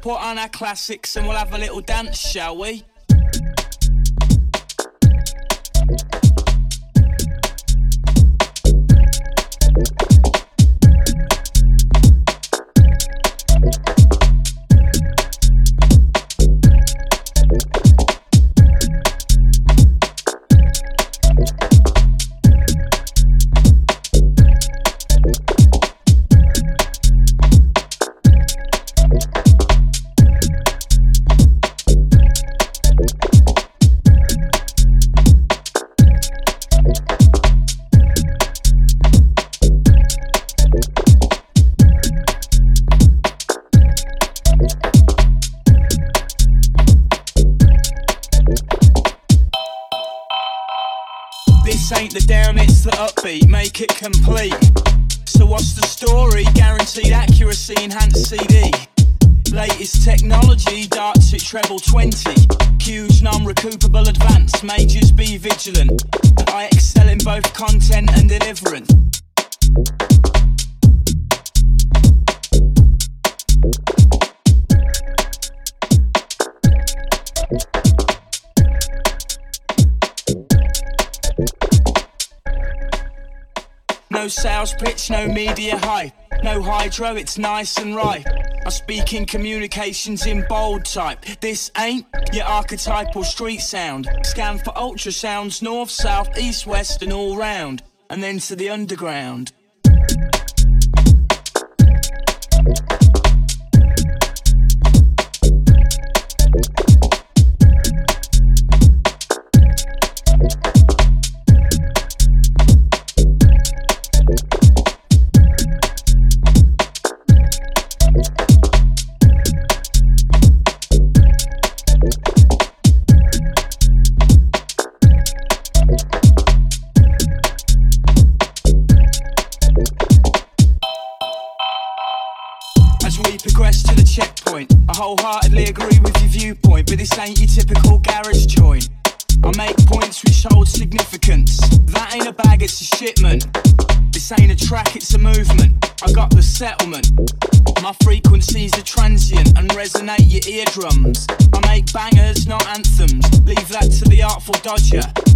put on our classics and we'll have a little dance, shall we? Hydro, it's nice and ripe. I speak in communications in bold type. This ain't your archetypal street sound. Scan for ultrasounds, north, south, east, west, and all round. And then to the underground. Wholeheartedly agree with your viewpoint, but this ain't your typical garage joint. I make points which hold significance. That ain't a bag, it's a shipment. This ain't a track, it's a movement. I got the settlement. My frequencies are transient and resonate your eardrums. I make bangers, not anthems. Leave that to the artful dodger.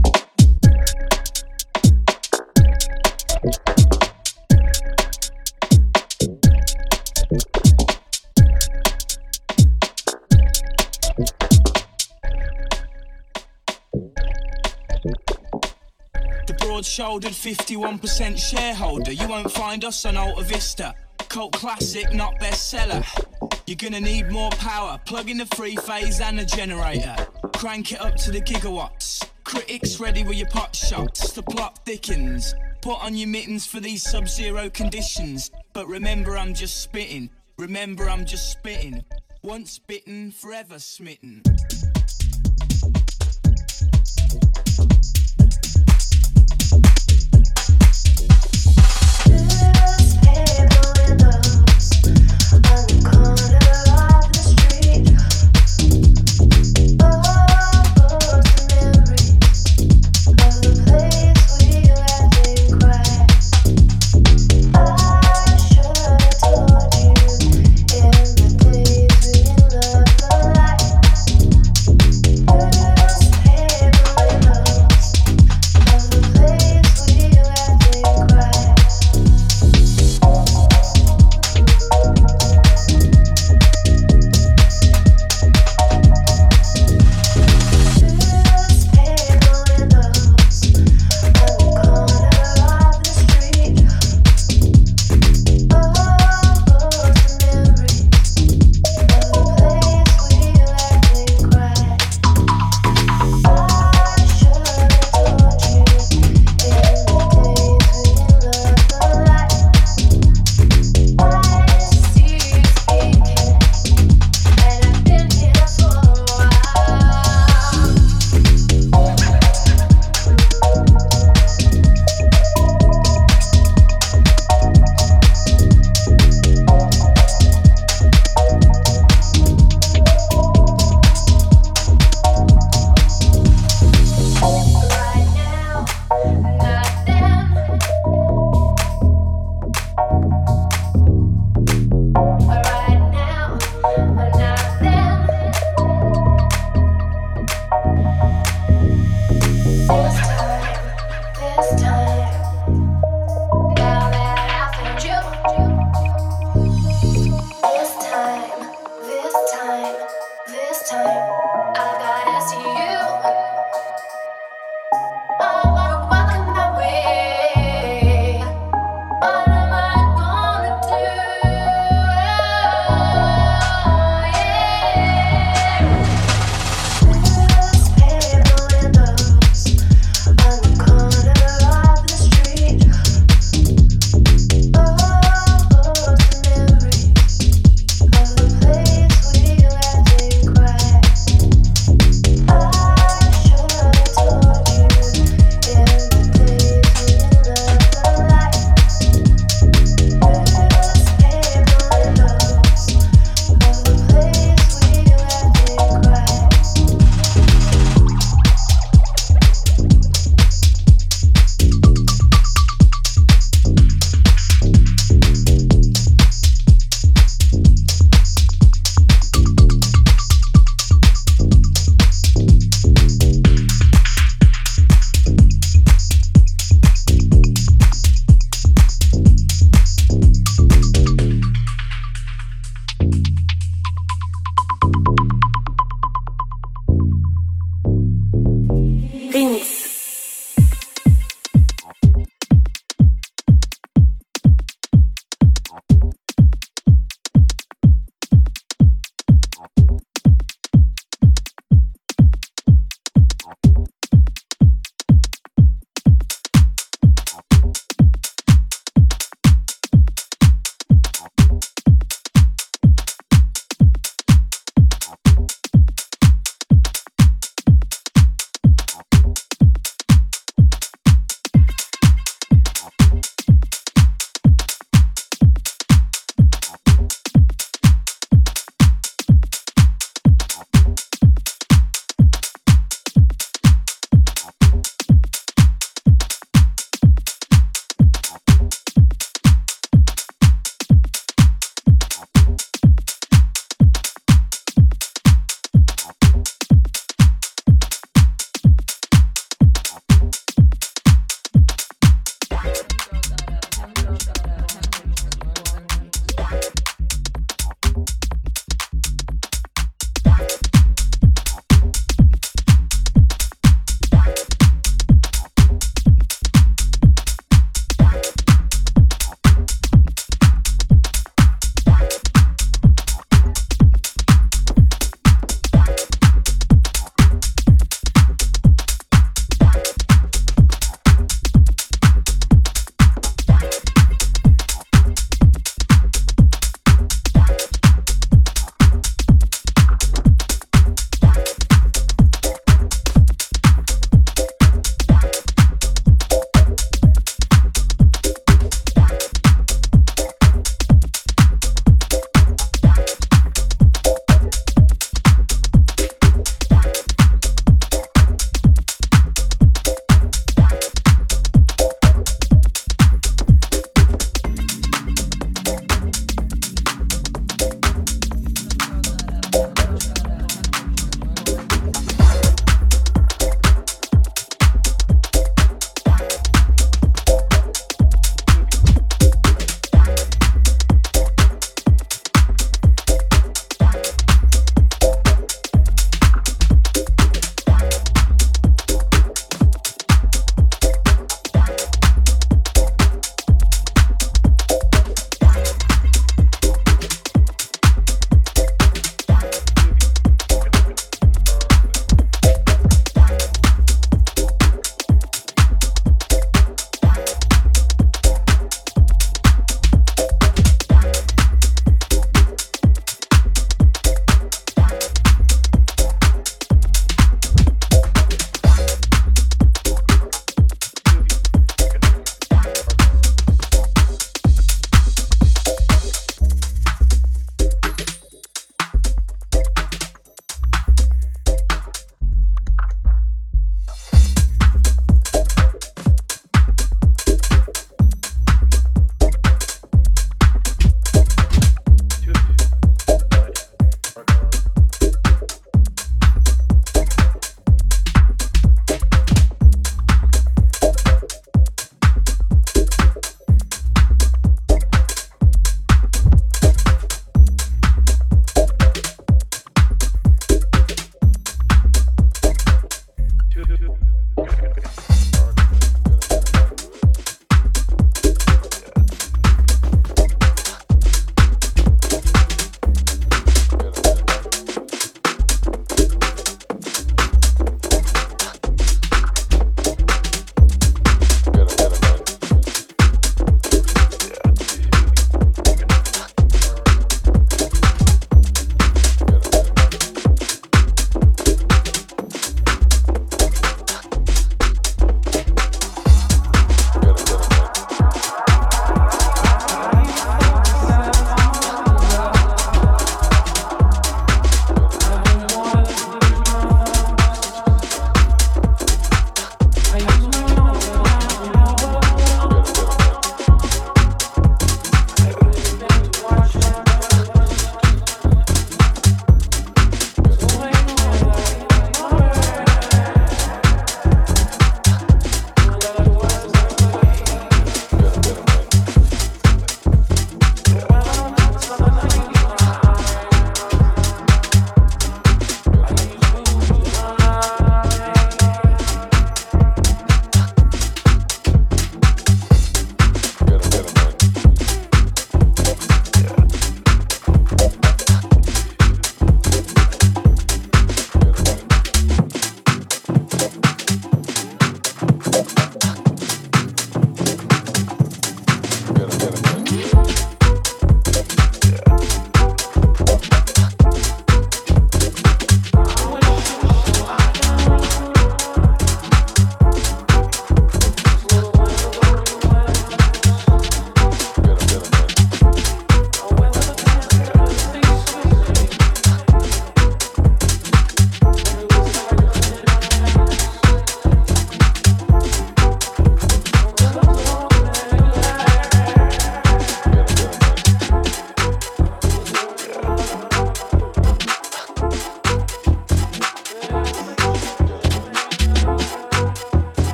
Broad shouldered 51% shareholder. You won't find us on Alta Vista. Cult classic, not bestseller. You're gonna need more power. Plug in the three phase and the generator. Crank it up to the gigawatts. Critics ready with your pot shots. The plot thickens. Put on your mittens for these sub zero conditions. But remember, I'm just spitting. Remember, I'm just spitting. Once bitten, forever smitten.